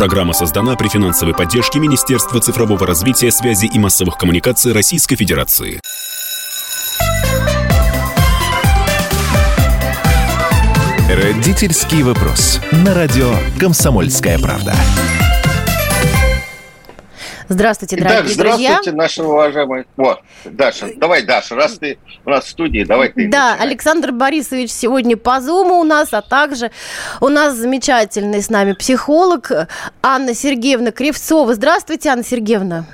Программа создана при финансовой поддержке Министерства цифрового развития, связи и массовых коммуникаций Российской Федерации. Родительский вопрос. На радио «Комсомольская правда». Здравствуйте, дорогие Итак, здравствуйте, друзья. наши уважаемые... Вот, Даша, давай, Даша, раз ты у нас в студии, давай ты. Да, начинай. Александр Борисович сегодня по зуму у нас, а также у нас замечательный с нами психолог Анна Сергеевна Кривцова. Здравствуйте, Анна Сергеевна.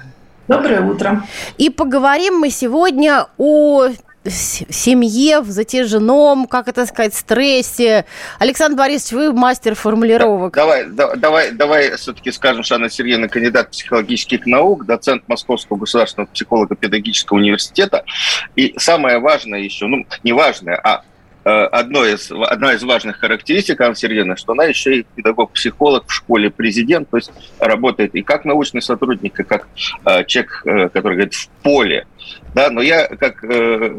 Доброе утро. И поговорим мы сегодня о семье, в затяжном, как это сказать, стрессе. Александр Борисович, вы мастер формулировок. Давай, да- давай, давай все-таки скажем, что Анна Сергеевна кандидат психологических наук, доцент Московского государственного психолого-педагогического университета. И самое важное еще, ну, не важное, а э, одно из, одна из важных характеристик Анны Сергеевны, что она еще и педагог-психолог в школе президент, то есть работает и как научный сотрудник, и как э, человек, э, который говорит в поле. Да, но я, как э,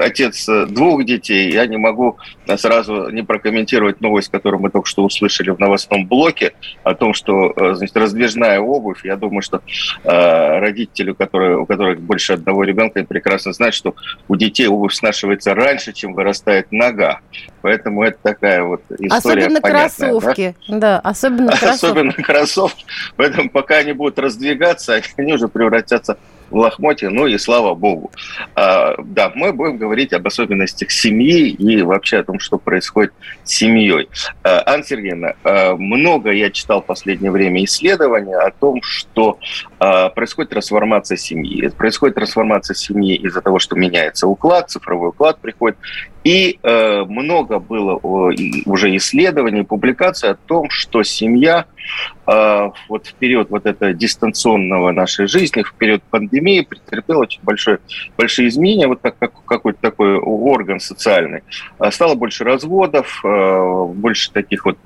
отец двух детей, я не могу сразу не прокомментировать новость, которую мы только что услышали в новостном блоке, о том, что э, значит, раздвижная обувь, я думаю, что э, родители, у которых, у которых больше одного ребенка, прекрасно знают, что у детей обувь снашивается раньше, чем вырастает нога. Поэтому это такая вот история Особенно понятная, да? кроссовки. Да, особенно кроссовки. Особенно кроссовки. Поэтому пока они будут раздвигаться, они уже превратятся в лохмотья, ну и слава богу. А, да, мы будем говорить об особенностях семьи и вообще о том, что происходит с семьей. А, Анна Сергеевна, а, много я читал в последнее время исследований о том, что а, происходит трансформация семьи. Происходит трансформация семьи из-за того, что меняется уклад, цифровой уклад приходит. И э, много было и уже исследований, публикаций о том, что семья э, вот в период вот этого дистанционного нашей жизни, в период пандемии претерпела очень большое, большие изменения, вот как, как какой-то такой орган социальный. А Стало больше разводов, э, больше таких вот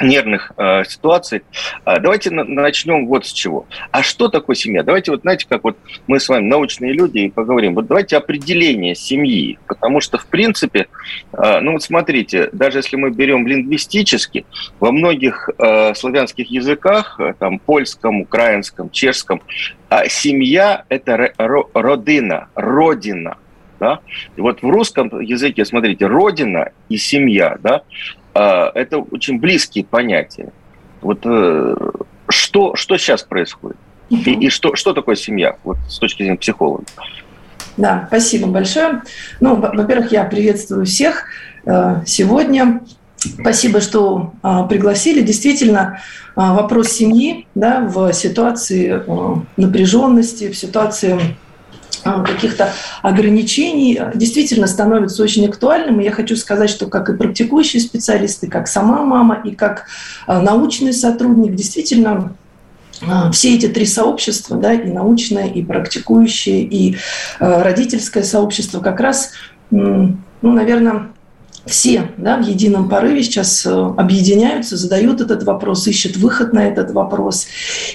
нервных э, ситуаций. А давайте на- начнем вот с чего. А что такое семья? Давайте вот, знаете, как вот мы с вами научные люди и поговорим. Вот давайте определение семьи, потому что, в принципе, э, ну вот смотрите, даже если мы берем лингвистически, во многих э, славянских языках, э, там, польском, украинском, чешском, а семья – это ро- ро- родина, родина. Да? И вот в русском языке, смотрите, родина и семья, да, это очень близкие понятия. Вот э, что, что сейчас происходит? И, и что, что такое семья, вот с точки зрения психолога? Да, спасибо большое. Ну, во- во-первых, я приветствую всех э, сегодня. Спасибо, что а, пригласили. Действительно, а, вопрос семьи да, в ситуации э, напряженности, в ситуации а, каких-то ограничений а, действительно становится очень актуальным. И я хочу сказать, что как и практикующие специалисты, как сама мама и как а, научный сотрудник, действительно а, все эти три сообщества, да, и научное, и практикующее, и э, родительское сообщество, как раз, ну, наверное, все да, в едином порыве сейчас э, объединяются, задают этот вопрос, ищут выход на этот вопрос.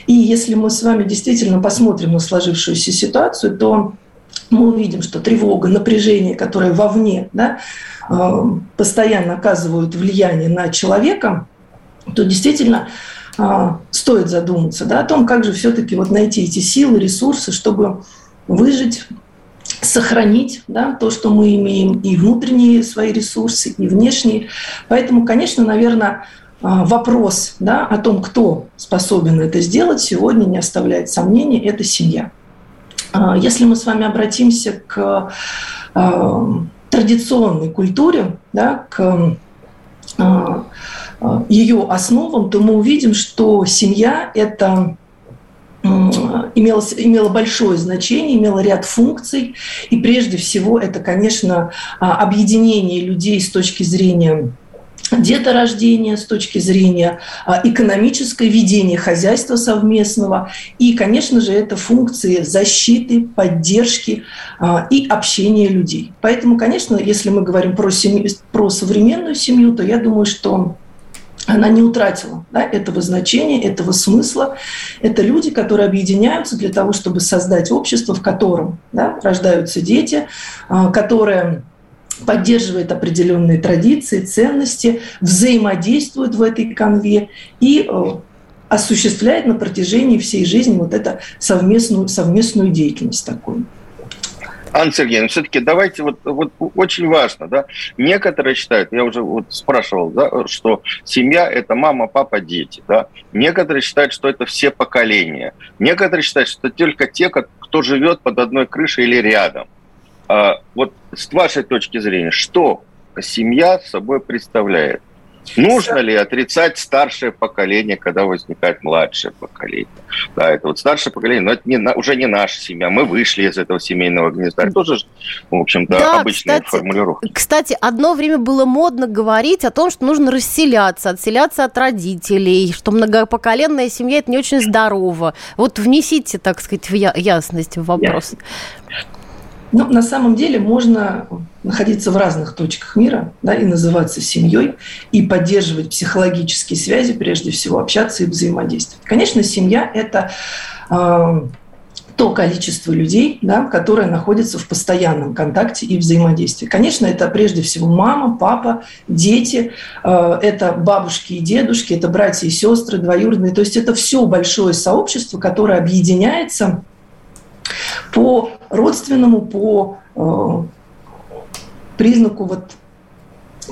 И если мы с вами действительно посмотрим на сложившуюся ситуацию, то мы увидим, что тревога, напряжение, которое вовне да, э, постоянно оказывают влияние на человека, то действительно а, стоит задуматься да, о том, как же все-таки вот найти эти силы, ресурсы, чтобы выжить, сохранить да, то, что мы имеем, и внутренние свои ресурсы, и внешние. Поэтому, конечно, наверное, а, вопрос да, о том, кто способен это сделать, сегодня не оставляет сомнений, это семья. А, Если мы с вами обратимся к а, традиционной культуре, да, к а, ее основам, то мы увидим, что семья – это имела, имела большое значение, имела ряд функций. И прежде всего это, конечно, объединение людей с точки зрения деторождения, с точки зрения а, экономической ведения хозяйства совместного. И, конечно же, это функции защиты, поддержки а, и общения людей. Поэтому, конечно, если мы говорим про, семью, про современную семью, то я думаю, что она не утратила да, этого значения, этого смысла. Это люди, которые объединяются для того, чтобы создать общество, в котором да, рождаются дети, а, которое поддерживает определенные традиции, ценности, взаимодействует в этой конве и э, осуществляет на протяжении всей жизни вот эту совместную, совместную деятельность такую. Анна Сергеевна, все-таки давайте, вот, вот очень важно, да, некоторые считают, я уже вот спрашивал, да, что семья – это мама, папа, дети, да, некоторые считают, что это все поколения, некоторые считают, что только те, кто живет под одной крышей или рядом. А, вот с вашей точки зрения, что семья собой представляет? Нужно ли отрицать старшее поколение, когда возникает младшее поколение? Да, это вот старшее поколение, но это не, уже не наша семья. Мы вышли из этого семейного гнезда. Это тоже, в общем-то, да, обычная кстати, формулировка. Кстати, одно время было модно говорить о том, что нужно расселяться, отселяться от родителей, что многопоколенная семья – это не очень здорово. Вот внесите, так сказать, в ясность в вопрос. Yeah. Ну, на самом деле можно находиться в разных точках мира да, и называться семьей, и поддерживать психологические связи, прежде всего, общаться и взаимодействовать. Конечно, семья – это э, то количество людей, да, которые находятся в постоянном контакте и взаимодействии. Конечно, это прежде всего мама, папа, дети, э, это бабушки и дедушки, это братья и сестры, двоюродные. То есть это все большое сообщество, которое объединяется по родственному, по э, признаку вот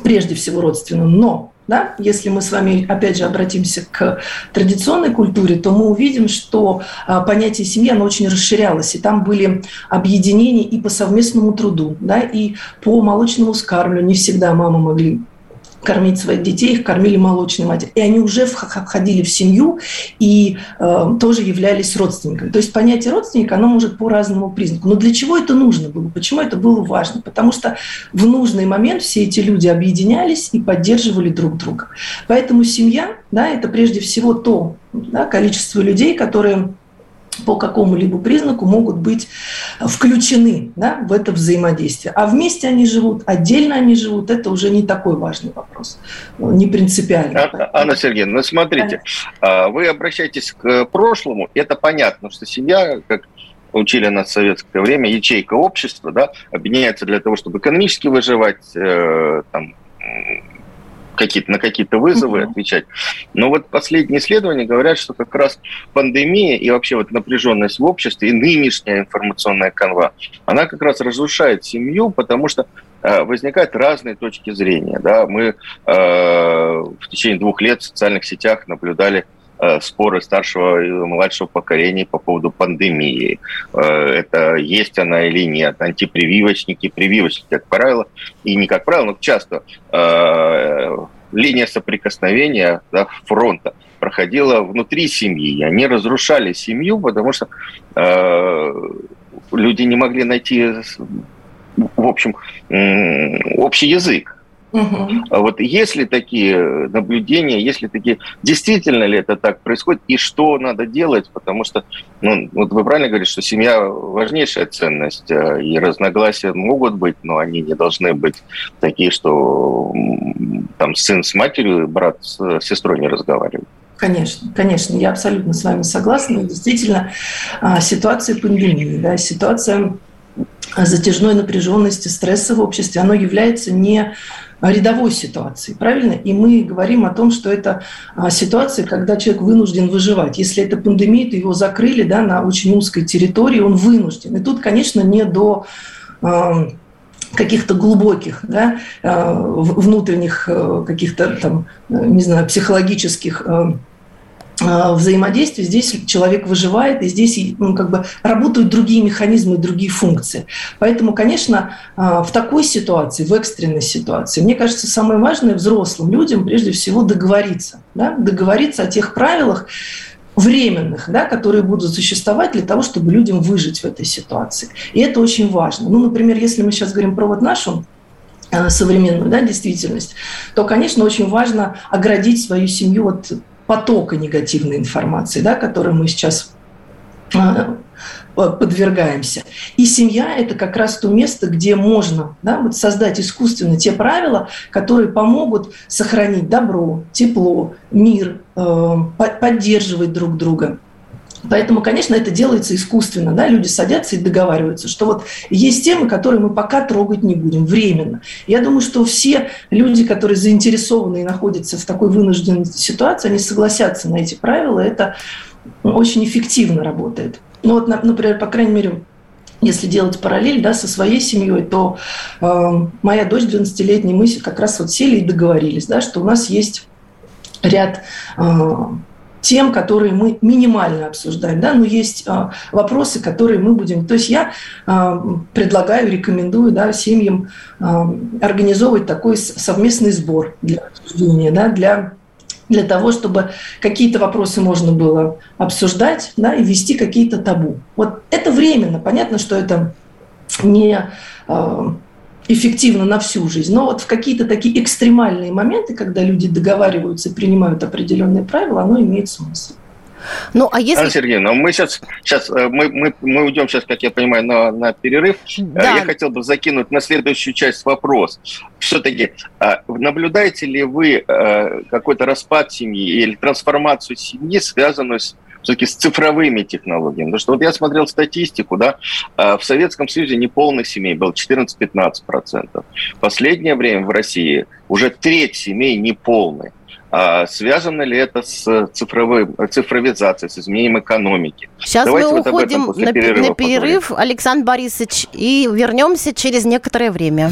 прежде всего родственному. Но да, если мы с вами, опять же, обратимся к традиционной культуре, то мы увидим, что а, понятие семьи, оно очень расширялось, и там были объединения и по совместному труду, да, и по молочному скармливанию. Не всегда мамы могли кормить своих детей, их кормили молочной матерью. И они уже входили в семью и э, тоже являлись родственниками. То есть понятие родственника, оно может по разному признаку. Но для чего это нужно было? Почему это было важно? Потому что в нужный момент все эти люди объединялись и поддерживали друг друга. Поэтому семья, да, это прежде всего то да, количество людей, которые по какому-либо признаку могут быть включены да, в это взаимодействие. А вместе они живут, отдельно они живут, это уже не такой важный вопрос, не принципиальный. А, Анна Сергеевна, ну смотрите, а, вы обращаетесь к прошлому, это понятно, что семья, как учили нас в советское время, ячейка общества, да, объединяется для того, чтобы экономически выживать, э, там, какие-то, на какие-то вызовы uh-huh. отвечать. Но вот последние исследования говорят, что как раз пандемия и вообще вот напряженность в обществе и нынешняя информационная канва, она как раз разрушает семью, потому что э, возникают разные точки зрения. Да? Мы э, в течение двух лет в социальных сетях наблюдали споры старшего и младшего поколения по поводу пандемии. Э, это есть она или нет. Антипрививочники, прививочники, как правило, и не как правило, но часто э, линия соприкосновения да, фронта проходила внутри семьи. Они разрушали семью, потому что э, люди не могли найти, в общем, общий язык. Угу. Вот есть ли такие наблюдения, есть ли такие, действительно ли это так происходит, и что надо делать, потому что, ну, вот вы правильно говорите, что семья важнейшая ценность, э, и разногласия могут быть, но они не должны быть такие, что там сын с матерью, брат с сестрой не разговаривают. Конечно, конечно, я абсолютно с вами согласна. Действительно, а, ситуация пандемии, да, ситуация затяжной напряженности, стресса в обществе, оно является не рядовой ситуации, правильно? И мы говорим о том, что это а, ситуация, когда человек вынужден выживать. Если это пандемия, то его закрыли да, на очень узкой территории, он вынужден. И тут, конечно, не до а, каких-то глубоких да, а, внутренних каких-то там, не знаю, психологических Э, взаимодействие, здесь человек выживает, и здесь ну, как бы работают другие механизмы, другие функции. Поэтому, конечно, э, в такой ситуации, в экстренной ситуации, мне кажется, самое важное взрослым людям прежде всего договориться. Да? Договориться о тех правилах, временных, да, которые будут существовать для того, чтобы людям выжить в этой ситуации. И это очень важно. Ну, например, если мы сейчас говорим про вот нашу э, современную да, действительность, то, конечно, очень важно оградить свою семью от потока негативной информации, да, которой мы сейчас а, подвергаемся. И семья – это как раз то место, где можно да, вот создать искусственно те правила, которые помогут сохранить добро, тепло, мир, э, поддерживать друг друга Поэтому, конечно, это делается искусственно. Да? Люди садятся и договариваются, что вот есть темы, которые мы пока трогать не будем, временно. Я думаю, что все люди, которые заинтересованы и находятся в такой вынужденной ситуации, они согласятся на эти правила. Это очень эффективно работает. Ну вот, например, по крайней мере, если делать параллель да, со своей семьей, то э, моя дочь 12-летняя, мы как раз вот сели и договорились, да, что у нас есть ряд э, тем, которые мы минимально обсуждаем. Да? Но есть а, вопросы, которые мы будем... То есть я а, предлагаю, рекомендую да, семьям а, организовывать такой совместный сбор для обсуждения, да, для для того, чтобы какие-то вопросы можно было обсуждать да, и вести какие-то табу. Вот это временно. Понятно, что это не эффективно на всю жизнь. Но вот в какие-то такие экстремальные моменты, когда люди договариваются и принимают определенные правила, оно имеет смысл. Ну, а если... Анна Сергеевна, мы сейчас, сейчас э, мы, мы, мы уйдем сейчас, как я понимаю, на, на перерыв. Э, да. Я хотел бы закинуть на следующую часть вопрос. Все-таки а, наблюдаете ли вы э, какой-то распад семьи или трансформацию семьи, связанную с все-таки с цифровыми технологиями. Потому что вот я смотрел статистику, да, а, в Советском Союзе неполных семей было 14-15%. В последнее время в России уже треть семей неполные. А связано ли это с цифровым, цифровизацией, с изменением экономики? Сейчас Давайте мы вот уходим на, на перерыв, поговорим. Александр Борисович, и вернемся через некоторое время.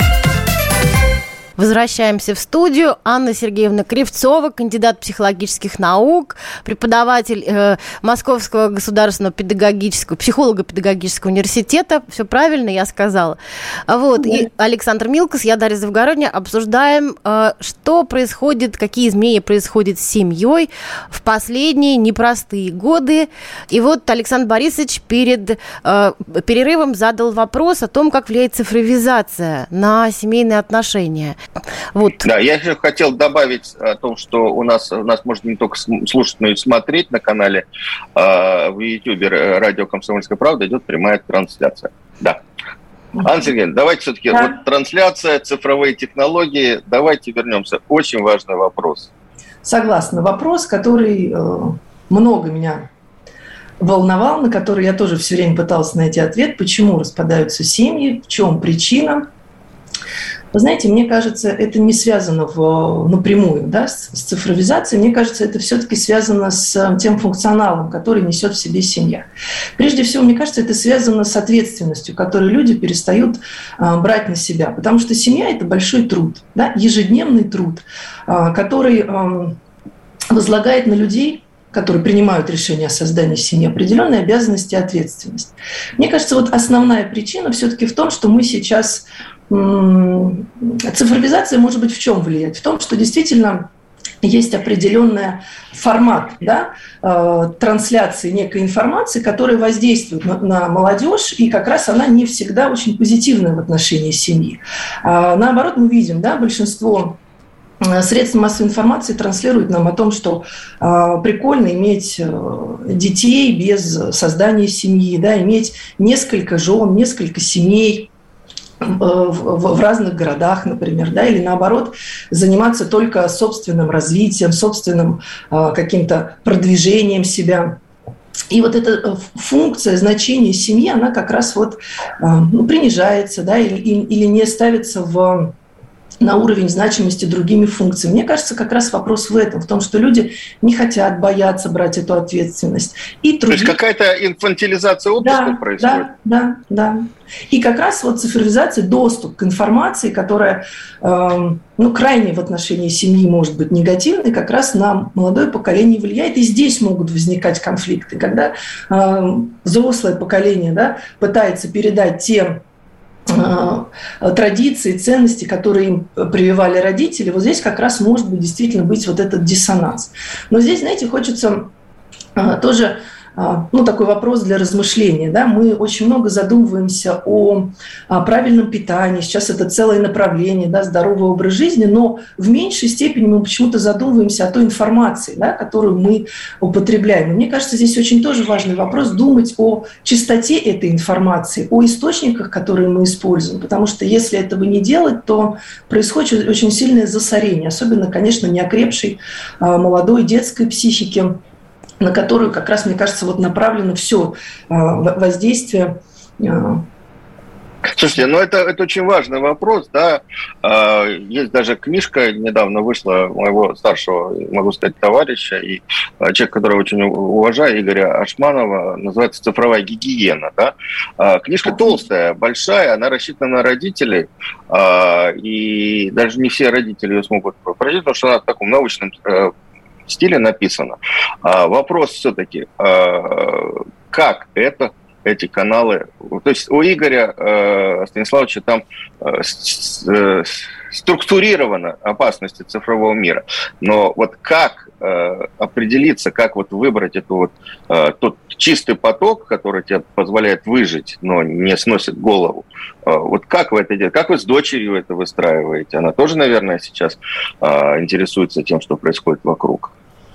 Возвращаемся в студию. Анна Сергеевна Кривцова, кандидат психологических наук, преподаватель э, Московского государственного педагогического, психолого-педагогического университета. Все правильно я сказала. Вот. И Александр Милкус, я Дарья Завгородня. Обсуждаем, э, что происходит, какие изменения происходят с семьей в последние непростые годы. И вот Александр Борисович перед э, перерывом задал вопрос о том, как влияет цифровизация на семейные отношения. Вот. Да, я еще хотел добавить о том, что у нас, у нас можно не только слушать, но и смотреть на канале э, в YouTube радио «Комсомольская правда» идет прямая трансляция. Да. Анна Сергеевна, давайте все-таки да. вот трансляция, цифровые технологии, давайте вернемся. Очень важный вопрос. Согласна. Вопрос, который э, много меня волновал, на который я тоже все время пыталась найти ответ, почему распадаются семьи, в чем причина. Вы знаете, мне кажется, это не связано в, напрямую да, с, с цифровизацией. Мне кажется, это все-таки связано с э, тем функционалом, который несет в себе семья. Прежде всего, мне кажется, это связано с ответственностью, которую люди перестают а, брать на себя. Потому что семья – это большой труд, да, ежедневный труд, а, который а, возлагает на людей которые принимают решение о создании семьи, определенные обязанности и ответственность. Мне кажется, вот основная причина все-таки в том, что мы сейчас цифровизация может быть в чем влиять? В том, что действительно есть определенный формат да, э, трансляции некой информации, которая воздействует на, на молодежь, и как раз она не всегда очень позитивная в отношении семьи. А, наоборот, мы видим, да, большинство э, средств массовой информации транслируют нам о том, что э, прикольно иметь э, детей без создания семьи, да, иметь несколько жен, несколько семей, в, в разных городах, например, да, или наоборот заниматься только собственным развитием, собственным э, каким-то продвижением себя. И вот эта э, функция, значение семьи, она как раз вот э, ну, принижается, да, или, или не ставится в на уровень значимости другими функциями. Мне кажется, как раз вопрос в этом, в том, что люди не хотят, бояться брать эту ответственность. И труд... То есть какая-то инфантилизация общества да, происходит? Да, да, да. И как раз вот цифровизация, доступ к информации, которая э, ну, крайне в отношении семьи может быть негативной, как раз на молодое поколение влияет. И здесь могут возникать конфликты, когда э, взрослое поколение да, пытается передать те Э, традиции, ценности, которые им прививали родители, вот здесь как раз может быть действительно быть вот этот диссонанс. Но здесь, знаете, хочется э, тоже ну, такой вопрос для размышления. Да? Мы очень много задумываемся о, о правильном питании. Сейчас это целое направление, да, здоровый образ жизни, но в меньшей степени мы почему-то задумываемся о той информации, да, которую мы употребляем. И мне кажется, здесь очень тоже важный вопрос думать о чистоте этой информации, о источниках, которые мы используем. Потому что если этого не делать, то происходит очень сильное засорение, особенно, конечно, неокрепшей а, молодой детской психики на которую как раз, мне кажется, вот направлено все а, воздействие а. Слушайте, ну это, это очень важный вопрос, да. А, есть даже книжка, недавно вышла моего старшего, могу сказать, товарища, и человек, которого очень уважаю, Игоря Ашманова, называется «Цифровая гигиена», да. Книжка толстая, большая, она рассчитана на родителей, и даже не все родители ее смогут прочитать, потому что она в таком научном э, стиле написано. А вопрос все-таки, а, как это эти каналы. То есть у Игоря э, Станиславовича там э, э, структурирована опасности цифрового мира. Но вот как определиться, как вот выбрать эту вот, тот чистый поток, который тебе позволяет выжить, но не сносит голову, вот как вы это делаете? Как вы с дочерью это выстраиваете? Она тоже, наверное, сейчас интересуется тем, что происходит вокруг.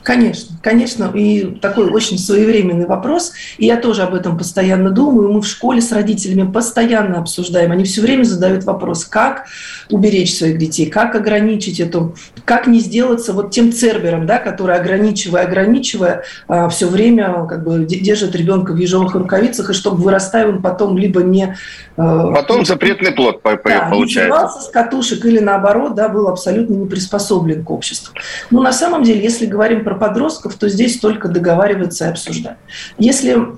Конечно, конечно, и такой очень своевременный вопрос. И я тоже об этом постоянно думаю. Мы в школе с родителями постоянно обсуждаем. Они все время задают вопрос, как уберечь своих детей, как ограничить эту, как не сделаться вот тем цербером, да, который, ограничивая, ограничивая, а, все время как бы держит ребенка в ежовых рукавицах, и чтобы вырастая он потом либо не... А, потом запретный плод да, получается. С катушек или наоборот, да, был абсолютно не приспособлен к обществу. Но на самом деле, если говорим про подростков, то здесь только договариваться и обсуждать. Если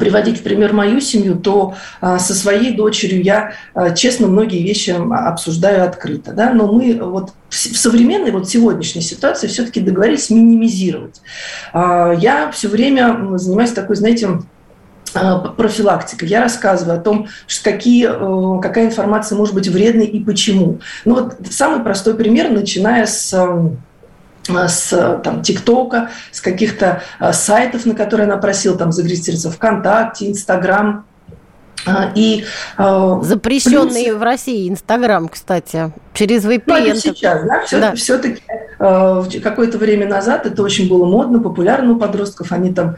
приводить в пример мою семью, то а, со своей дочерью я, а, честно, многие вещи обсуждаю открыто. Да? Но мы вот в современной, вот сегодняшней ситуации все-таки договорились минимизировать. А, я все время занимаюсь такой, знаете, профилактика. Я рассказываю о том, какие, э, какая информация может быть вредной и почему. Ну вот самый простой пример, начиная с с там, ТикТока, с каких-то э, сайтов, на которые она просила там зарегистрироваться ВКонтакте, Инстаграм. Э, и, Запрещенный плюс... в России Инстаграм, кстати, через VPN. Ну, сейчас, да, все, да. все-таки какое-то время назад это очень было модно, популярно у подростков, они там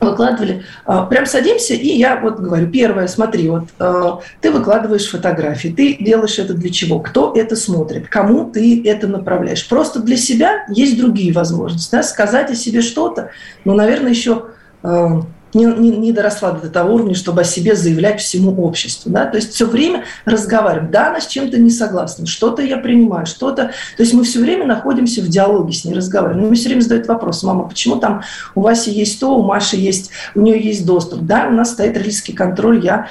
выкладывали. А, прям садимся, и я вот говорю, первое, смотри, вот а, ты выкладываешь фотографии, ты делаешь это для чего? Кто это смотрит? Кому ты это направляешь? Просто для себя есть другие возможности. Да? Сказать о себе что-то, ну, наверное, еще а, не, не, не доросла до того уровня, чтобы о себе заявлять всему обществу. Да? То есть все время разговаривать. Да, она с чем-то не согласна, что-то я принимаю, что-то... То есть мы все время находимся в диалоге с ней, разговариваем. Мы все время задают вопрос, мама, почему там у Васи есть то, у Маши есть, у нее есть доступ. Да, у нас стоит родительский контроль, я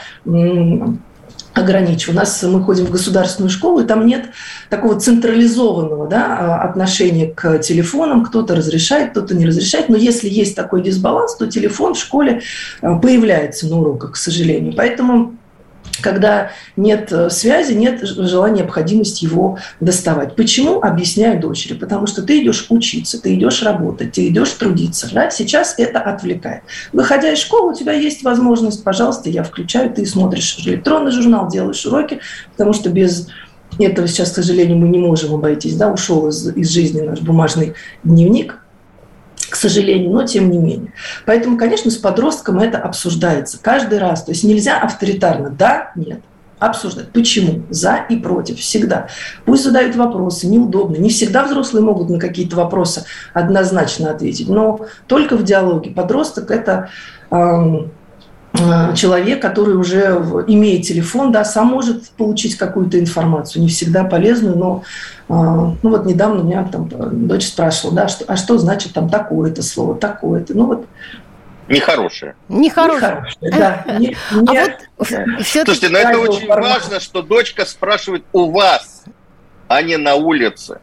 ограничиваю. У нас мы ходим в государственную школу, и там нет такого централизованного да, а, отношения к телефонам. Кто-то разрешает, кто-то не разрешает. Но если есть такой дисбаланс, то телефон в школе а, появляется на уроках, к сожалению. Поэтому когда нет э, связи, нет желания, необходимости его доставать. Почему? Объясняю дочери. Потому что ты идешь учиться, ты идешь работать, ты идешь трудиться. Да? Сейчас это отвлекает. Выходя из школы, у тебя есть возможность, пожалуйста, я включаю, ты смотришь электронный журнал, делаешь уроки, потому что без этого сейчас, к сожалению, мы не можем обойтись. Да? Ушел из, из жизни наш бумажный дневник – к сожалению, но тем не менее. Поэтому, конечно, с подростком это обсуждается каждый раз. То есть нельзя авторитарно «да», «нет» обсуждать. Почему? За и против. Всегда. Пусть задают вопросы, неудобно. Не всегда взрослые могут на какие-то вопросы однозначно ответить, но только в диалоге. Подросток – это Э, человек, который уже имеет телефон, да, сам может получить какую-то информацию, не всегда полезную, но э, ну вот недавно меня там дочь спрашивала, да, что, а что значит там такое-то слово, такое-то, ну вот Нехорошее. Нехорошее. Нехорошее, да. Не, а вот Слушайте, но это очень важно, что дочка спрашивает у вас, а не на улице.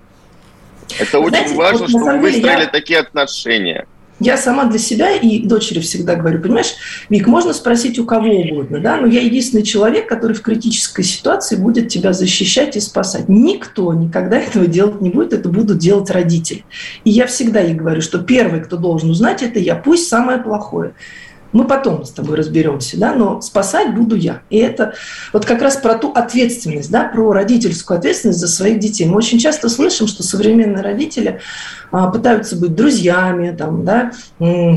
Это очень важно, чтобы вы выстроили такие отношения. Я сама для себя и дочери всегда говорю, понимаешь, Вик, можно спросить у кого угодно, да, но я единственный человек, который в критической ситуации будет тебя защищать и спасать. Никто никогда этого делать не будет, это будут делать родители. И я всегда ей говорю, что первый, кто должен узнать, это я, пусть самое плохое. Мы потом с тобой разберемся, да, но спасать буду я. И это вот как раз про ту ответственность, да, про родительскую ответственность за своих детей. Мы очень часто слышим, что современные родители а, пытаются быть друзьями, там, да,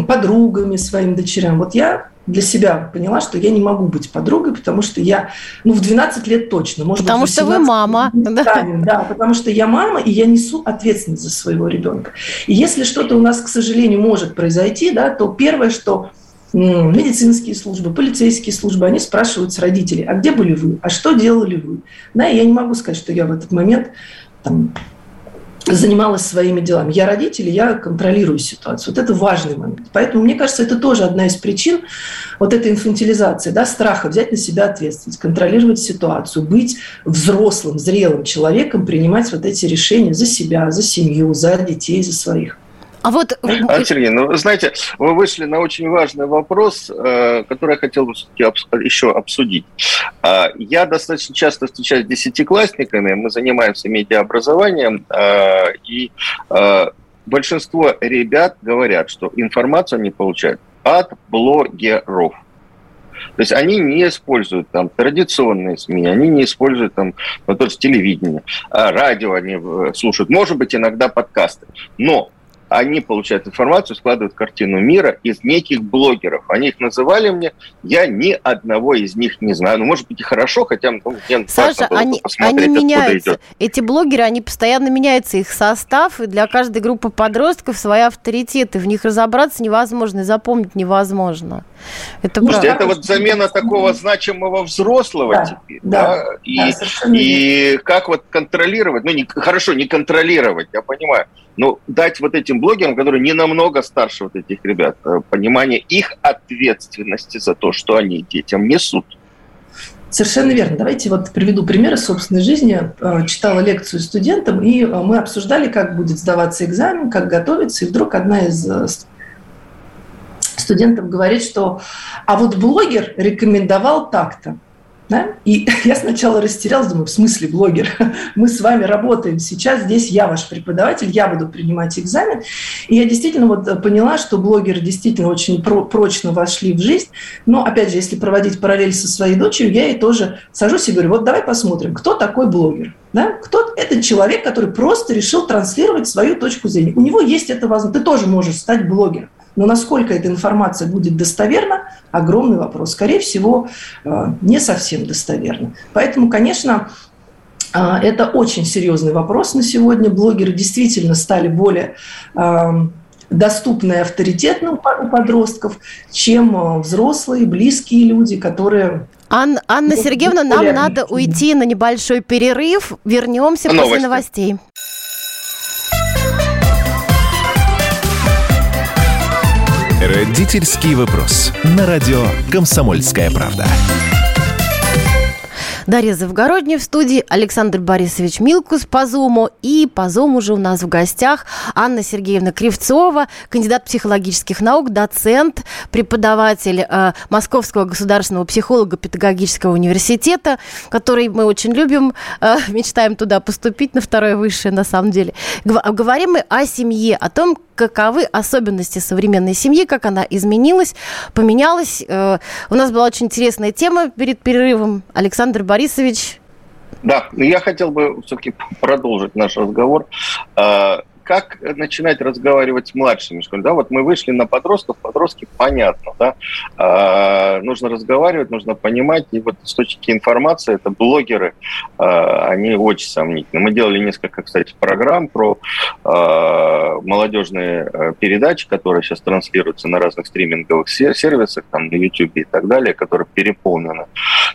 подругами своим дочерям. Вот я для себя поняла, что я не могу быть подругой, потому что я, ну, в 12 лет точно. Может потому быть, что вы мама. Да. да, потому что я мама, и я несу ответственность за своего ребенка. И если что-то у нас, к сожалению, может произойти, да, то первое, что медицинские службы, полицейские службы, они спрашивают с родителей, а где были вы, а что делали вы? Да, я не могу сказать, что я в этот момент там, занималась своими делами. Я родитель, я контролирую ситуацию. Вот это важный момент. Поэтому, мне кажется, это тоже одна из причин вот этой инфантилизации, да, страха взять на себя ответственность, контролировать ситуацию, быть взрослым, зрелым человеком, принимать вот эти решения за себя, за семью, за детей, за своих. А вот... А, Сергей, ну, знаете, вы вышли на очень важный вопрос, э, который я хотел бы еще обсудить. А, я достаточно часто встречаюсь с десятиклассниками, мы занимаемся медиаобразованием, э, и э, большинство ребят говорят, что информацию они получают от блогеров. То есть они не используют там традиционные СМИ, они не используют там ну, то есть телевидение, а радио они слушают, может быть, иногда подкасты. Но они получают информацию, складывают картину мира из неких блогеров. Они их называли мне, я ни одного из них не знаю. Ну, может быть, и хорошо, хотя ну, мне Саша, они, они меняются. Идет. Эти блогеры, они постоянно меняются, их состав, и для каждой группы подростков свои авторитеты. В них разобраться невозможно, и запомнить невозможно. Это, Слушайте, это вот замена такого значимого взрослого да, теперь. Да, да? И, да, и как вот контролировать, ну, не, хорошо, не контролировать, я понимаю, но дать вот этим блогерам, которые не намного старше вот этих ребят, э, понимание их ответственности за то, что они детям несут. Совершенно верно. Давайте вот приведу пример из собственной жизни. Э, читала лекцию студентам, и э, мы обсуждали, как будет сдаваться экзамен, как готовиться, и вдруг одна из студентов говорит, что а вот блогер рекомендовал так-то. Да? И я сначала растерялась, думаю, в смысле блогер? Мы с вами работаем сейчас, здесь я ваш преподаватель, я буду принимать экзамен. И я действительно вот поняла, что блогеры действительно очень про прочно вошли в жизнь. Но, опять же, если проводить параллель со своей дочерью, я ей тоже сажусь и говорю, вот давай посмотрим, кто такой блогер. Да? Кто это человек, который просто решил транслировать свою точку зрения. У него есть это возможность. Ты тоже можешь стать блогером. Но насколько эта информация будет достоверна, огромный вопрос. Скорее всего, э, не совсем достоверна. Поэтому, конечно, э, это очень серьезный вопрос на сегодня. Блогеры действительно стали более э, доступны и авторитетны у подростков, чем взрослые, близкие люди, которые Ан- Анна Сергеевна, нам надо уйти на небольшой перерыв. Вернемся Новости. после новостей. Родительский вопрос. На радио «Комсомольская правда». Дарья Завгородняя в студии, Александр Борисович Милкус по Зуму. И по Зуму же у нас в гостях Анна Сергеевна Кривцова, кандидат психологических наук, доцент, преподаватель э, Московского государственного психолого-педагогического университета, который мы очень любим, э, мечтаем туда поступить на второе высшее на самом деле. Говорим мы о семье, о том, каковы особенности современной семьи, как она изменилась, поменялась. Э, у нас была очень интересная тема перед перерывом. Александр Борисович. Да, я хотел бы все-таки продолжить наш разговор. Как начинать разговаривать с младшими школьниками? Да, вот мы вышли на подростков, подростки понятно, да, а, нужно разговаривать, нужно понимать, и вот с точки информации, это блогеры, а, они очень сомнительны. Мы делали несколько, кстати, программ про а, молодежные а, передачи, которые сейчас транслируются на разных стриминговых сервисах, там на YouTube и так далее, которые переполнены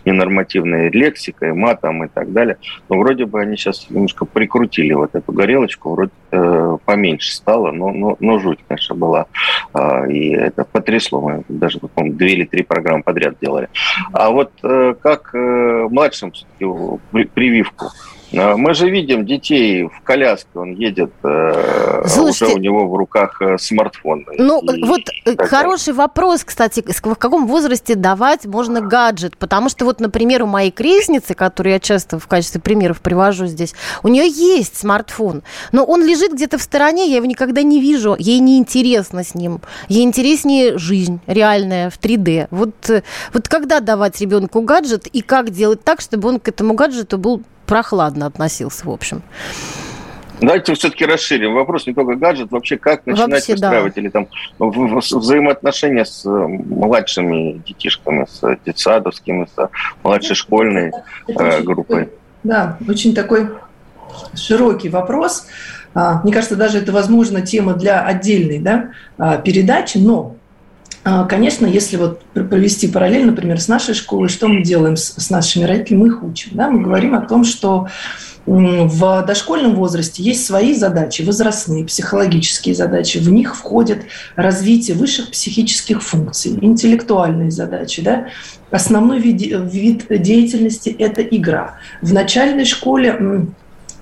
ненормативной лексикой, матом и так далее. Но вроде бы они сейчас немножко прикрутили вот эту горелочку, вроде э, поменьше стало, но, но, но жуть, конечно, была. А, и это потрясло. Мы даже, по две или три программы подряд делали. А вот э, как э, младшим прививку А, мы же видим детей в коляске, он едет, э, Слушайте, уже у него в руках э, смартфон. Ну, и, вот и хороший вопрос, кстати, в каком возрасте давать можно гаджет? Потому что вот, например, у моей крестницы, которую я часто в качестве примеров привожу здесь, у нее есть смартфон, но он лежит где-то в стороне, я его никогда не вижу, ей не интересно с ним, ей интереснее жизнь реальная в 3D. Вот, э, вот когда давать ребенку гаджет и как делать так, чтобы он к этому гаджету был прохладно относился, в общем. Давайте все-таки расширим вопрос, не только гаджет, вообще как начинать вообще, выстраивать да. или там взаимоотношения с э, младшими детишками, с детсадовскими, с младшей школьной э, группой. Да, очень такой широкий вопрос. А, мне кажется, даже это, возможно, тема для отдельной да, а, передачи, но Конечно, если вот провести параллель, например, с нашей школой, что мы делаем с, нашими родителями? Мы их учим. Да? Мы говорим о том, что в дошкольном возрасте есть свои задачи, возрастные, психологические задачи. В них входит развитие высших психических функций, интеллектуальные задачи. Да? Основной вид деятельности – это игра. В начальной школе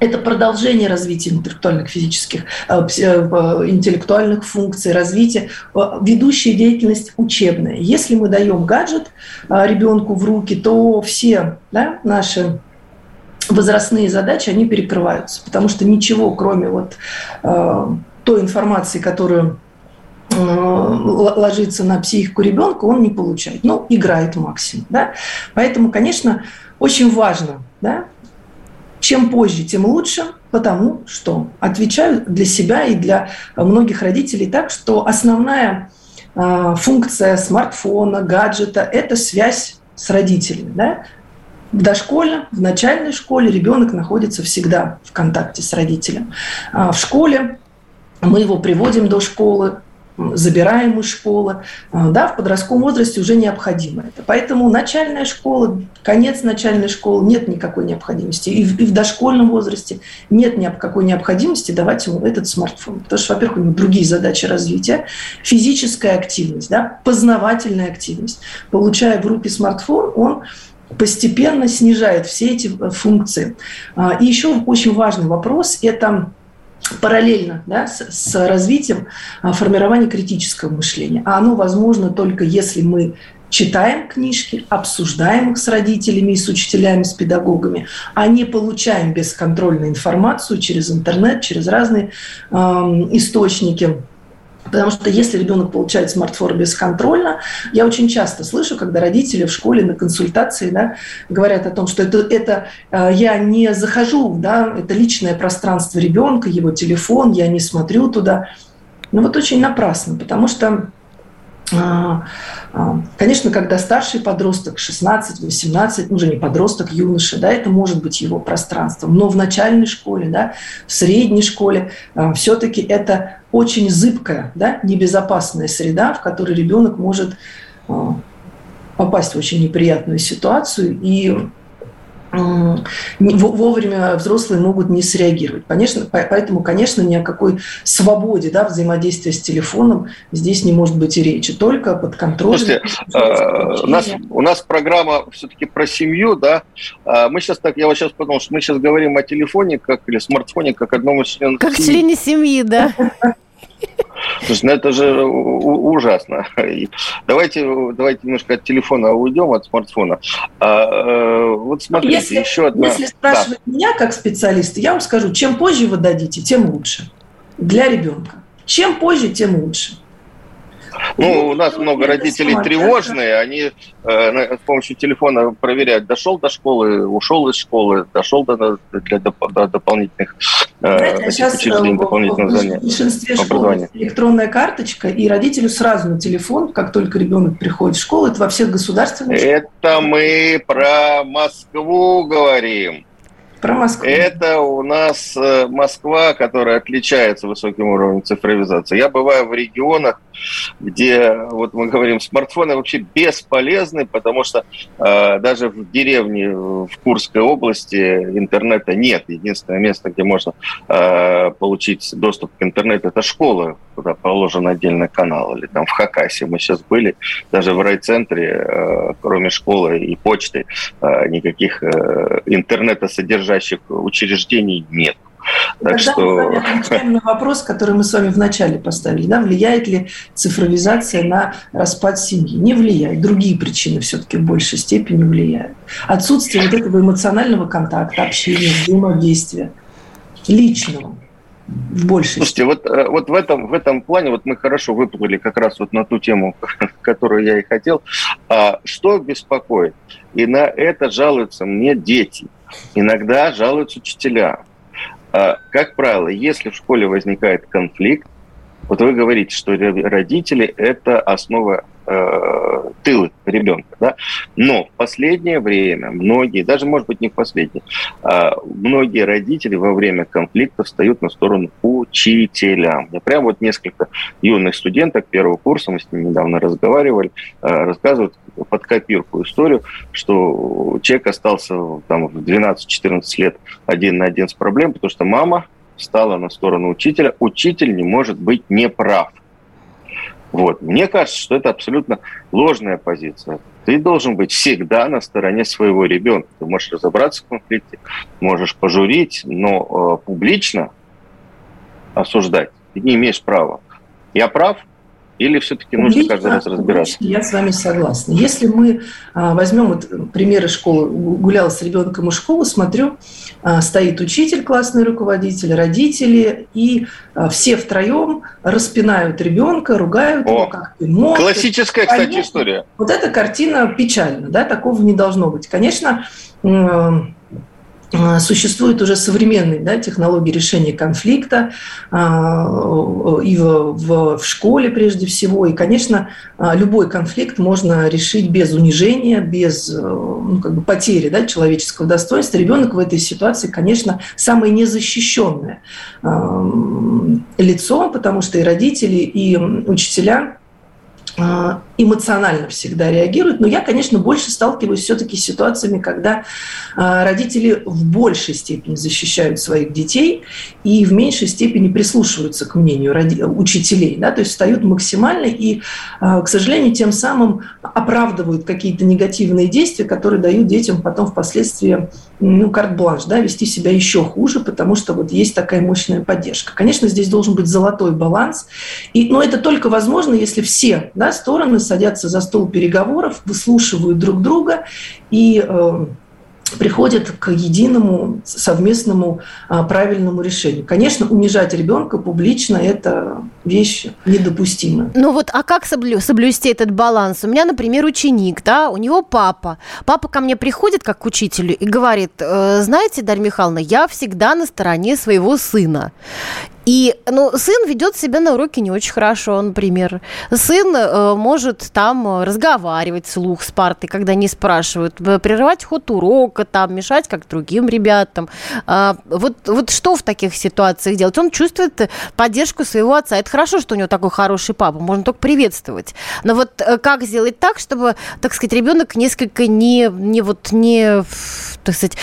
это продолжение развития интеллектуальных, физических, э, э, интеллектуальных функций, развитие, э, ведущая деятельность учебная. Если мы даем гаджет ребенку в руки, то все да, наши возрастные задачи, они перекрываются, потому что ничего, кроме вот той информации, которую ложится на психику ребенка, он не получает. Ну, играет максимум. Да? Поэтому, конечно, очень важно да, чем позже, тем лучше, потому что отвечаю для себя и для многих родителей так, что основная э, функция смартфона, гаджета – это связь с родителями. Да? В дошколе, в начальной школе ребенок находится всегда в контакте с родителем. А в школе мы его приводим до школы, забираем из школы, а, да, в подростковом возрасте уже необходимо это. Поэтому начальная школа, конец начальной школы нет никакой необходимости. И в, и в дошкольном возрасте нет никакой необходимости давать ему этот смартфон. Потому что, во-первых, у него другие задачи развития. Физическая активность, да, познавательная активность. Получая в руки смартфон, он постепенно снижает все эти э, функции. А, и еще очень важный вопрос – это параллельно да, с, с развитием а, формирования критического мышления. А оно возможно только если мы читаем книжки, обсуждаем их с родителями и с учителями, с педагогами, а не получаем бесконтрольную информацию через интернет, через разные э, источники Потому что если ребенок получает смартфон бесконтрольно, я очень часто слышу, когда родители в школе на консультации да, говорят о том, что это, это э, я не захожу, да, это личное пространство ребенка, его телефон, я не смотрю туда. Но вот очень напрасно, потому что Конечно, когда старший подросток, 16-18, ну, уже не подросток, юноша, да, это может быть его пространством. Но в начальной школе, да, в средней школе а, все-таки это очень зыбкая, да, небезопасная среда, в которой ребенок может попасть в очень неприятную ситуацию и вовремя взрослые могут не среагировать. Конечно, поэтому, конечно, ни о какой свободе да, взаимодействия с телефоном здесь не может быть и речи, только под контролем. Слушайте, э, у, нас, у нас программа все-таки про семью, да. А мы сейчас так, я вот сейчас подумал, что мы сейчас говорим о телефоне как или смартфоне как одном из членов Как семьи. члене семьи, да. Слушай, ну это же ужасно. Давайте, давайте немножко от телефона уйдем, от смартфона. А, э, вот смотрите, если, еще одна... Если спрашивать да. меня как специалиста, я вам скажу, чем позже вы дадите, тем лучше для ребенка. Чем позже, тем лучше. Ну, у нас много родителей тревожные, они э, с помощью телефона проверяют, дошел до школы, ушел из школы, дошел до, для до, дополнительных э, сейчас учреждений, дополнительных в большинстве школ электронная карточка, и родителю сразу на телефон, как только ребенок приходит в школу, это во всех государственных Это мы про Москву говорим. Про Москву. Это у нас э, Москва, которая отличается высоким уровнем цифровизации. Я бываю в регионах, где, вот мы говорим, смартфоны вообще бесполезны, потому что э, даже в деревне в Курской области интернета нет. Единственное место, где можно э, получить доступ к интернету, это школа куда положен отдельный канал, или там в Хакасе мы сейчас были, даже в райцентре, э, кроме школы и почты, э, никаких э, интернета содержащих учреждений нет. Так Тогда что... мы отвечаем на вопрос, который мы с вами вначале поставили. Да? Влияет ли цифровизация на распад семьи? Не влияет. Другие причины все-таки в большей степени влияют. Отсутствие вот этого эмоционального контакта, общения, взаимодействия личного в большей Слушайте, вот, э, вот в, этом, в этом плане вот мы хорошо выплыли как раз вот на ту тему, которую я и хотел. А, что беспокоит? И на это жалуются мне дети. Иногда жалуются учителя. А, как правило, если в школе возникает конфликт, вот вы говорите, что родители – это основа э, тылы ребенка, да? Но в последнее время многие, даже, может быть, не в последнее, э, многие родители во время конфликта встают на сторону учителям. Я прям вот несколько юных студенток первого курса, мы с ними недавно разговаривали, э, рассказывают под копирку историю, что человек остался там в 12-14 лет один на один с проблемой, потому что мама стала на сторону учителя. Учитель не может быть неправ. Вот. Мне кажется, что это абсолютно ложная позиция. Ты должен быть всегда на стороне своего ребенка. Ты можешь разобраться в конфликте, можешь пожурить, но э, публично осуждать ты не имеешь права. Я прав, или все-таки нужно каждый раз разбираться? Я с вами согласна. Если мы а, возьмем вот примеры школы, гуляла с ребенком из школы, смотрю, а, стоит учитель, классный руководитель, родители, и а, все втроем распинают ребенка, ругают О, его, как ты мог. Классическая, кстати, история. Вот эта картина печальна, да, такого не должно быть. Конечно, существуют уже современные да, технологии решения конфликта а, и в, в, школе прежде всего. И, конечно, любой конфликт можно решить без унижения, без ну, как бы потери да, человеческого достоинства. Ребенок в этой ситуации, конечно, самое незащищенное лицо, потому что и родители, и учителя эмоционально всегда реагируют. Но я, конечно, больше сталкиваюсь все-таки с ситуациями, когда а, родители в большей степени защищают своих детей и в меньшей степени прислушиваются к мнению учителей. Да? То есть встают максимально и, а, к сожалению, тем самым оправдывают какие-то негативные действия, которые дают детям потом впоследствии ну, карт-бланш, да, вести себя еще хуже, потому что вот есть такая мощная поддержка. Конечно, здесь должен быть золотой баланс, и, но это только возможно, если все да, стороны садятся за стол переговоров, выслушивают друг друга и э, приходят к единому совместному а, правильному решению. Конечно, унижать ребенка публично – это вещь недопустимая. Ну вот, а как соблю, соблюсти этот баланс? У меня, например, ученик, да, у него папа. Папа ко мне приходит как к учителю и говорит, «Э, знаете, Дарья Михайловна, я всегда на стороне своего сына. И, ну, сын ведет себя на уроке не очень хорошо, например. Сын э, может там разговаривать вслух с партой, когда не спрашивают, прерывать ход урока, там, мешать как другим ребятам. А, вот, вот что в таких ситуациях делать? Он чувствует поддержку своего отца. Это хорошо, что у него такой хороший папа, можно только приветствовать. Но вот э, как сделать так, чтобы, так сказать, ребенок несколько не, не вот не, так сказать,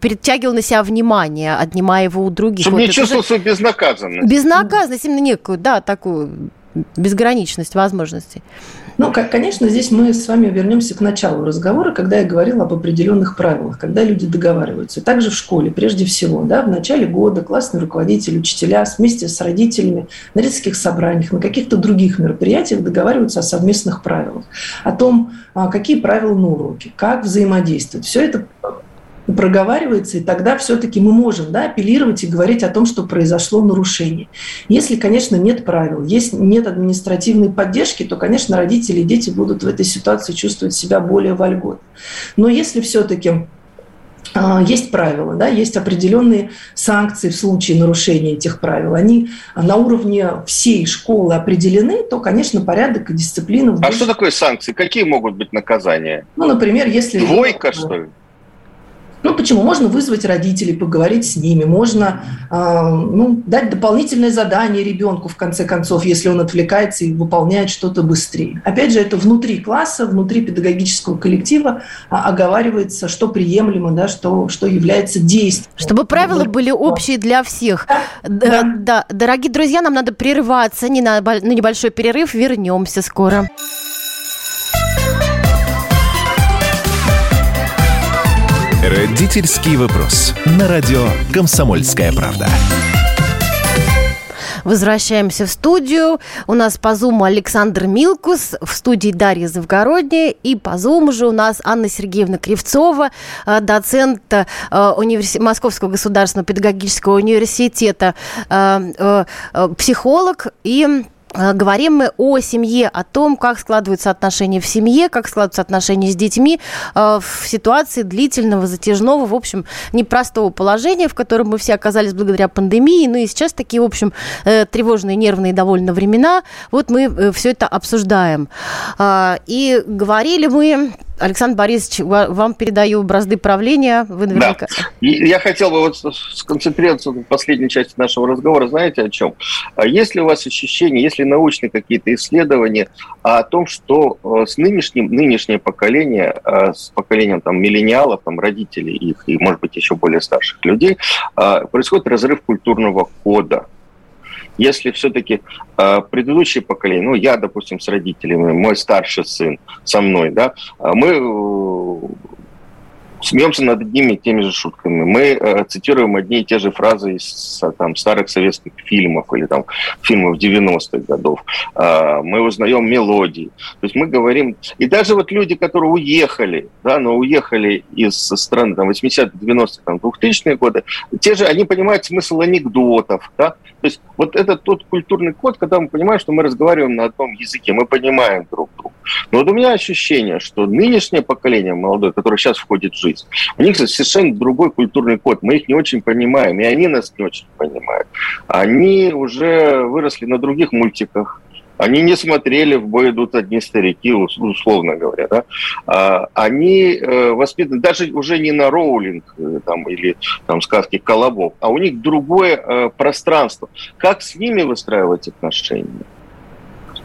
перетягивал на себя внимание, отнимая его у других. Чтобы вот не чувствовал безнаказанным безнаказанность. Безнаказанность, именно некую, да, такую безграничность возможностей. Ну, как, конечно, здесь мы с вами вернемся к началу разговора, когда я говорила об определенных правилах, когда люди договариваются. Также в школе, прежде всего, да, в начале года классный руководитель, учителя вместе с родителями на детских собраниях, на каких-то других мероприятиях договариваются о совместных правилах, о том, а, какие правила на уроке, как взаимодействовать. Все это проговаривается, и тогда все-таки мы можем да, апеллировать и говорить о том, что произошло нарушение. Если, конечно, нет правил, есть, нет административной поддержки, то, конечно, родители и дети будут в этой ситуации чувствовать себя более вольготно. Но если все-таки а, есть правила, да, есть определенные санкции в случае нарушения этих правил. Они на уровне всей школы определены, то, конечно, порядок и дисциплина... А что такое санкции? Какие могут быть наказания? Ну, например, если... Двойка, что ли? Ну, почему? Можно вызвать родителей, поговорить с ними, можно э, ну, дать дополнительное задание ребенку, в конце концов, если он отвлекается и выполняет что-то быстрее. Опять же, это внутри класса, внутри педагогического коллектива а, оговаривается, что приемлемо, да, что, что является действием. Чтобы правила были общие для всех. Да, да. да. Дорогие друзья, нам надо прерываться не на, на небольшой перерыв. Вернемся скоро. Родительский вопрос. На радио «Комсомольская правда». Возвращаемся в студию. У нас по зуму Александр Милкус, в студии Дарья Завгородняя. И по зуму же у нас Анна Сергеевна Кривцова, э, доцент э. Московского государственного педагогического университета, э, психолог и говорим мы о семье, о том, как складываются отношения в семье, как складываются отношения с детьми э, в ситуации длительного, затяжного, в общем, непростого положения, в котором мы все оказались благодаря пандемии. Ну и сейчас такие, в общем, э, тревожные, нервные довольно времена. Вот мы все это обсуждаем. И говорили мы Александр Борисович, вам передаю бразды правления. Вы наверняка... Да. Я хотел бы вот сконцентрироваться на последней части нашего разговора. Знаете о чем? А есть ли у вас ощущение, есть ли научные какие-то исследования о том, что э, с нынешним, нынешнее поколение, э, с поколением там, миллениалов, там, родителей их и, может быть, еще более старших людей, э, происходит разрыв культурного кода? Если все-таки э, предыдущее поколение, ну, я, допустим, с родителями, мой старший сын со мной, да, мы смеемся над одними и теми же шутками. Мы э, цитируем одни и те же фразы из там, старых советских фильмов или там, фильмов 90-х годов. Э, мы узнаем мелодии. То есть мы говорим... И даже вот люди, которые уехали, да, но уехали из стран там, 80-х, 90-х, там, 2000-е годы, те же, они понимают смысл анекдотов. Да? То есть вот это тот культурный код, когда мы понимаем, что мы разговариваем на одном языке, мы понимаем друг друга. Но вот у меня ощущение, что нынешнее поколение молодое, которое сейчас входит в жизнь, у них совершенно другой культурный код. Мы их не очень понимаем, и они нас не очень понимают. Они уже выросли на других мультиках, они не смотрели «В бой идут одни старики», условно говоря. Да? А, они э, воспитаны даже уже не на Роулинг э, там, или там, сказки Колобов, а у них другое э, пространство. Как с ними выстраивать отношения?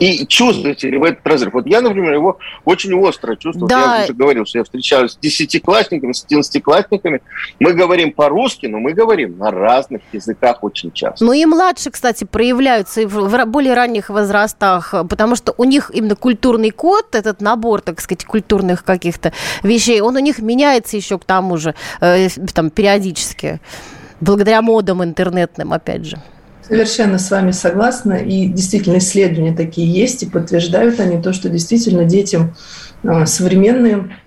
И чувствуете ли вы этот разрыв? Вот я, например, его очень остро чувствую. Да. Я уже говорил, что я встречаюсь с десятиклассниками, с одиннадцатиклассниками. Мы говорим по-русски, но мы говорим на разных языках очень часто. Ну и младше, кстати, проявляются и в более ранних возрастах, потому что у них именно культурный код, этот набор, так сказать, культурных каких-то вещей, он у них меняется еще к тому же, э, там, периодически, благодаря модам интернетным, опять же. Совершенно с вами согласна. И действительно исследования такие есть, и подтверждают они то, что действительно детям а, современные.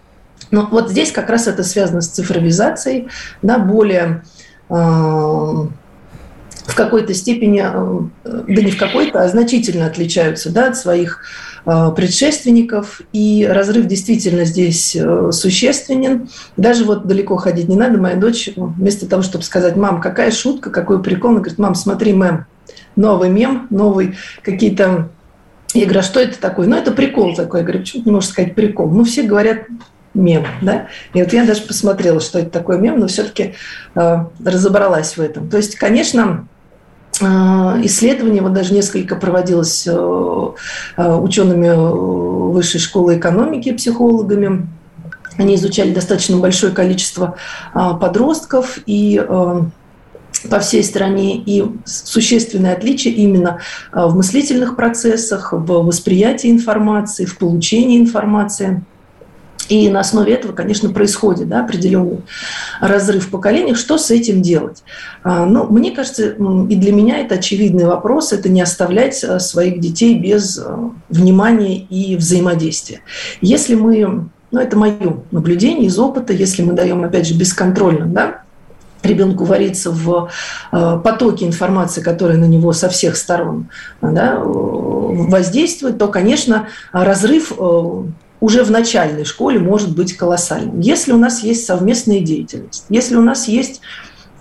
Но вот здесь как раз это связано с цифровизацией, да, более а, в какой-то степени, а, да не в какой-то, а значительно отличаются да, от своих предшественников, и разрыв действительно здесь э, существенен. Даже вот далеко ходить не надо. Моя дочь вместо того, чтобы сказать, мам, какая шутка, какой прикол, она говорит, мам, смотри, мем, новый мем, новый какие-то я говорю, а что это такое? Ну, это прикол такой. Я говорю, почему ты не можешь сказать прикол? Ну, все говорят мем, да? И вот я даже посмотрела, что это такое мем, но все-таки э, разобралась в этом. То есть, конечно, а, исследование, вот даже несколько проводилось э, э, учеными э, Высшей школы экономики, психологами. Они изучали достаточно большое количество а, подростков и по всей стране и существенное отличие именно в мыслительных процессах, в восприятии информации, в получении информации – и на основе этого, конечно, происходит да, определенный разрыв в поколениях. Что с этим делать? А, ну, мне кажется, и для меня это очевидный вопрос, это не оставлять а, своих детей без а, внимания и взаимодействия. Если мы, ну это мое наблюдение из опыта, если мы даем, опять же, бесконтрольно, да, ребенку вариться в потоке информации, которая на него со всех сторон да, воздействует, то, конечно, разрыв уже в начальной школе может быть колоссальным. Если у нас есть совместная деятельность, если у нас есть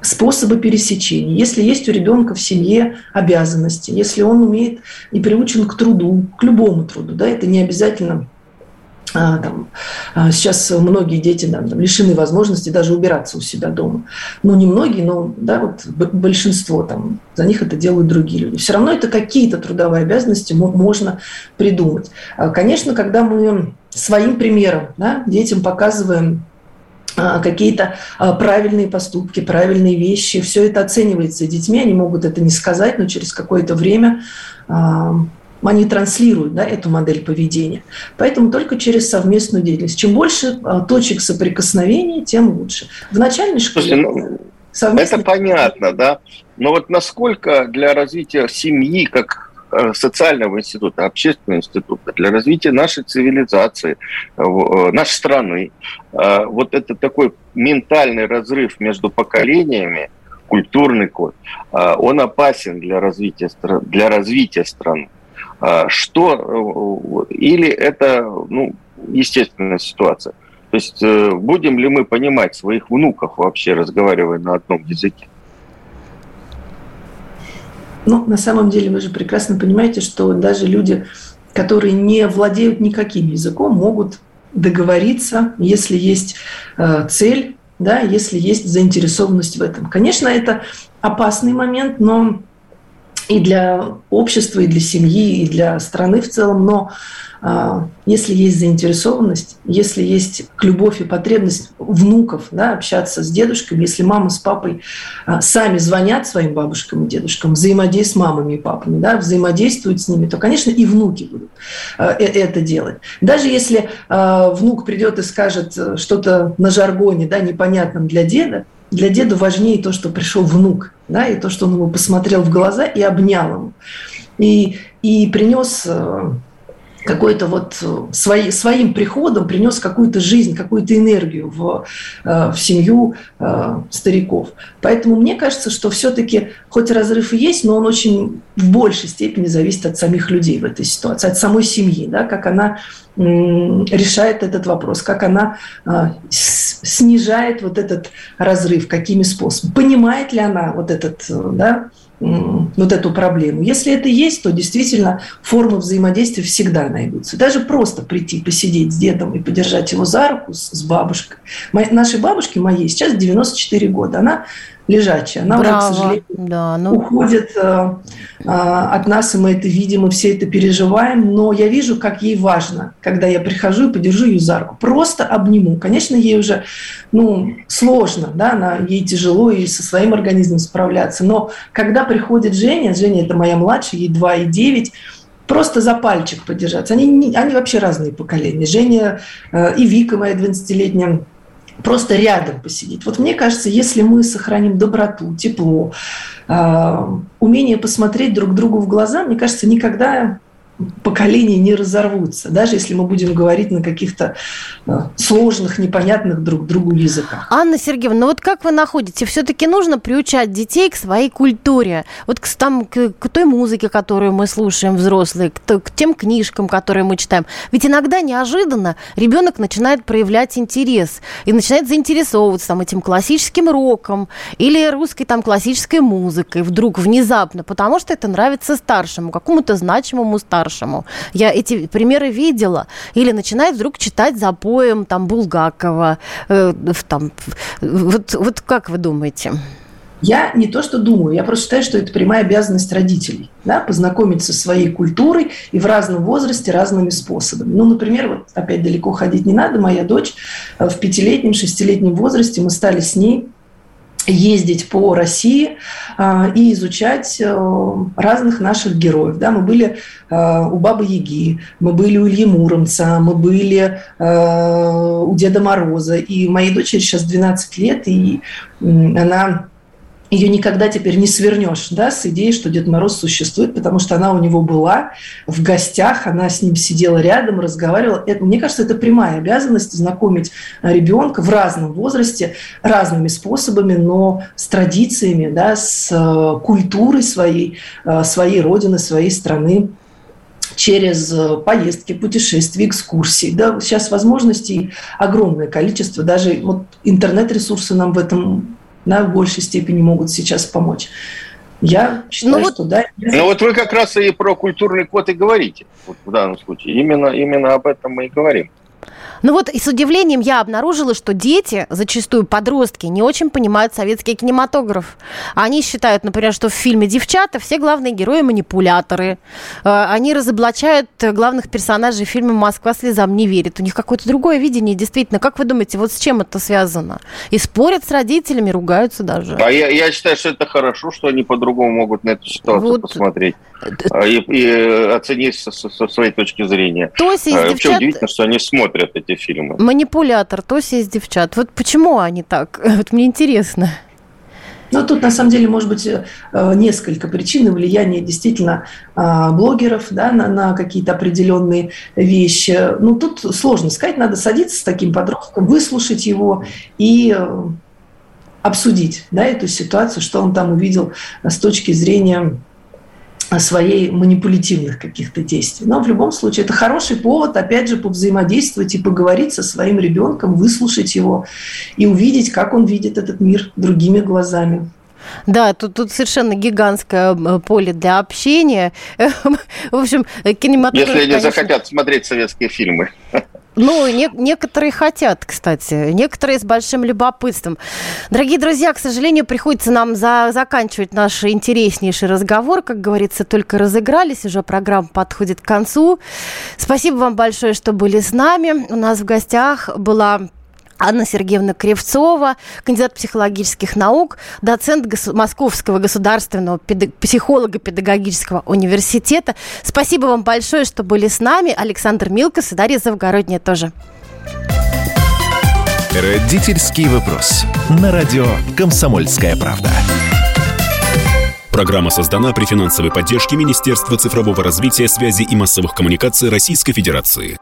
способы пересечения, если есть у ребенка в семье обязанности, если он умеет и приучен к труду, к любому труду, да, это не обязательно а, там, а, сейчас многие дети да, там, лишены возможности даже убираться у себя дома. Ну, не многие, но да, вот большинство там, за них это делают другие люди. Все равно это какие-то трудовые обязанности можно придумать. А, конечно, когда мы своим примером да, детям показываем какие-то правильные поступки, правильные вещи. Все это оценивается детьми, они могут это не сказать, но через какое-то время они транслируют да, эту модель поведения. Поэтому только через совместную деятельность. Чем больше а, точек соприкосновения, тем лучше. В начальной школе... Слушайте, ну, совместно... Это понятно, да. Но вот насколько для развития семьи, как социального института, общественного института, для развития нашей цивилизации, э, э, нашей страны, вот это такой ментальный разрыв между поколениями, культурный код, он опасен для развития, для развития страны. Что э, или это ну, естественная ситуация. То есть э, будем ли мы понимать своих внуков вообще, разговаривая на одном языке? Ну, на самом деле вы же прекрасно понимаете, что даже люди, которые не владеют никаким языком, могут договориться, если есть э, цель, да, если есть заинтересованность в этом. Конечно, это опасный момент, но и для общества, и для семьи, и для страны в целом. Но если есть заинтересованность, если есть любовь и потребность внуков да, общаться с дедушками, если мама с папой а, сами звонят своим бабушкам и дедушкам, взаимодействуют с мамами и папами, да, взаимодействуют с ними, то, конечно, и внуки будут а, э, это делать. Даже если внук придет и скажет э, что-то на жаргоне, да, непонятном для деда, для деда важнее то, что пришел внук, да, и то, что он его посмотрел в глаза и обнял его. И, и принес э, какой-то вот э, свои, своим приходом принес какую-то жизнь, какую-то энергию в, э, в семью стариков. Поэтому мне кажется, что все-таки хоть разрыв и есть, но он очень в большей степени зависит от самих людей в этой ситуации, от самой семьи, да, как она решает этот вопрос, как она снижает вот этот разрыв, какими способами, понимает ли она вот этот, э, да, вот эту проблему. Если это есть, то действительно формы взаимодействия всегда найдутся. Даже просто прийти, посидеть с дедом и подержать его за руку с, бабушкой. Моей, нашей бабушке моей сейчас 94 года. Она лежачая. Она Браво. к сожалению, да, ну... уходит э, э, от нас, и мы это видим, и все это переживаем. Но я вижу, как ей важно, когда я прихожу и подержу ее за руку. Просто обниму. Конечно, ей уже ну, сложно, да, она, ей тяжело и со своим организмом справляться. Но когда приходит Женя, Женя – это моя младшая, ей 2 и 9, просто за пальчик подержаться. Они, они вообще разные поколения. Женя э, и Вика, моя 12-летняя, просто рядом посидеть. Вот мне кажется, если мы сохраним доброту, тепло, э, умение посмотреть друг другу в глаза, мне кажется, никогда поколения не разорвутся, даже если мы будем говорить на каких-то э, сложных, непонятных друг другу языках. Анна Сергеевна, ну вот как вы находите, все-таки нужно приучать детей к своей культуре, вот к, там, к, к той музыке, которую мы слушаем взрослые, к, к тем книжкам, которые мы читаем. Ведь иногда неожиданно ребенок начинает проявлять интерес и начинает заинтересовываться там, этим классическим роком или русской там классической музыкой вдруг внезапно, потому что это нравится старшему, какому-то значимому старшему по-старшему. Я эти примеры видела. Или начинает вдруг читать за поем там Булгакова. Э, там, вот, вот как вы думаете? Я не то что думаю, я просто считаю, что это прямая обязанность родителей, да, познакомиться со своей культурой и в разном возрасте разными способами. Ну, например, вот опять далеко ходить не надо, моя дочь э, в пятилетнем, шестилетнем возрасте, мы стали с ней ездить по России э, и изучать э, разных наших героев. Да, мы были э, у Бабы Яги, мы были у Ильи Муромца, мы были э, у Деда Мороза. И моей дочери сейчас 12 лет, и она ее никогда теперь не свернешь да, с идеей, что Дед Мороз существует, потому что она у него была в гостях, она с ним сидела рядом, разговаривала. Это, мне кажется, это прямая обязанность знакомить ребенка в разном возрасте разными способами, но с традициями, да, с э, культурой своей, э, своей родины, своей страны через э, поездки, путешествия, экскурсии. Да, сейчас возможностей огромное количество. Даже вот интернет-ресурсы нам в этом да, в большей степени могут сейчас помочь. Я считаю, ну, что да. Ну вот вы как раз и про культурный код и говорите вот в данном случае. Именно, именно об этом мы и говорим. Ну вот и с удивлением я обнаружила, что дети, зачастую подростки, не очень понимают советский кинематограф. Они считают, например, что в фильме «Девчата» все главные герои манипуляторы. Э, они разоблачают главных персонажей фильма «Москва слезам не верит». У них какое-то другое видение, действительно. Как вы думаете, вот с чем это связано? И спорят с родителями, ругаются даже. А я, я считаю, что это хорошо, что они по-другому могут на эту ситуацию вот. посмотреть а, и, и оценить со, со своей точки зрения. Тося из а, девчат... Вообще удивительно, что они смотрят эти фильмы. Манипулятор, Тося из девчат. Вот почему они так? Вот мне интересно. Ну, тут на самом деле может быть э, несколько причин влияния действительно а, блогеров да, на, на какие-то определенные вещи. Ну, тут сложно сказать, надо садиться с таким подростком, выслушать его и э, обсудить да, эту ситуацию, что он там увидел с точки зрения своей манипулятивных каких-то действий. Но в любом случае это хороший повод, опять же, повзаимодействовать и поговорить со своим ребенком, выслушать его и увидеть, как он видит этот мир другими глазами. Да, тут, тут совершенно гигантское поле для общения. В общем, кинематограф... Если они конечно... захотят смотреть советские фильмы. Ну, не, некоторые хотят, кстати, некоторые с большим любопытством. Дорогие друзья, к сожалению, приходится нам за, заканчивать наш интереснейший разговор. Как говорится, только разыгрались, уже программа подходит к концу. Спасибо вам большое, что были с нами. У нас в гостях была Анна Сергеевна Кривцова, кандидат психологических наук, доцент Гос- Московского государственного педаг- психолого-педагогического университета. Спасибо вам большое, что были с нами. Александр Милкос и Дарья Завгородняя тоже. Родительский вопрос. На радио «Комсомольская правда». Программа создана при финансовой поддержке Министерства цифрового развития, связи и массовых коммуникаций Российской Федерации.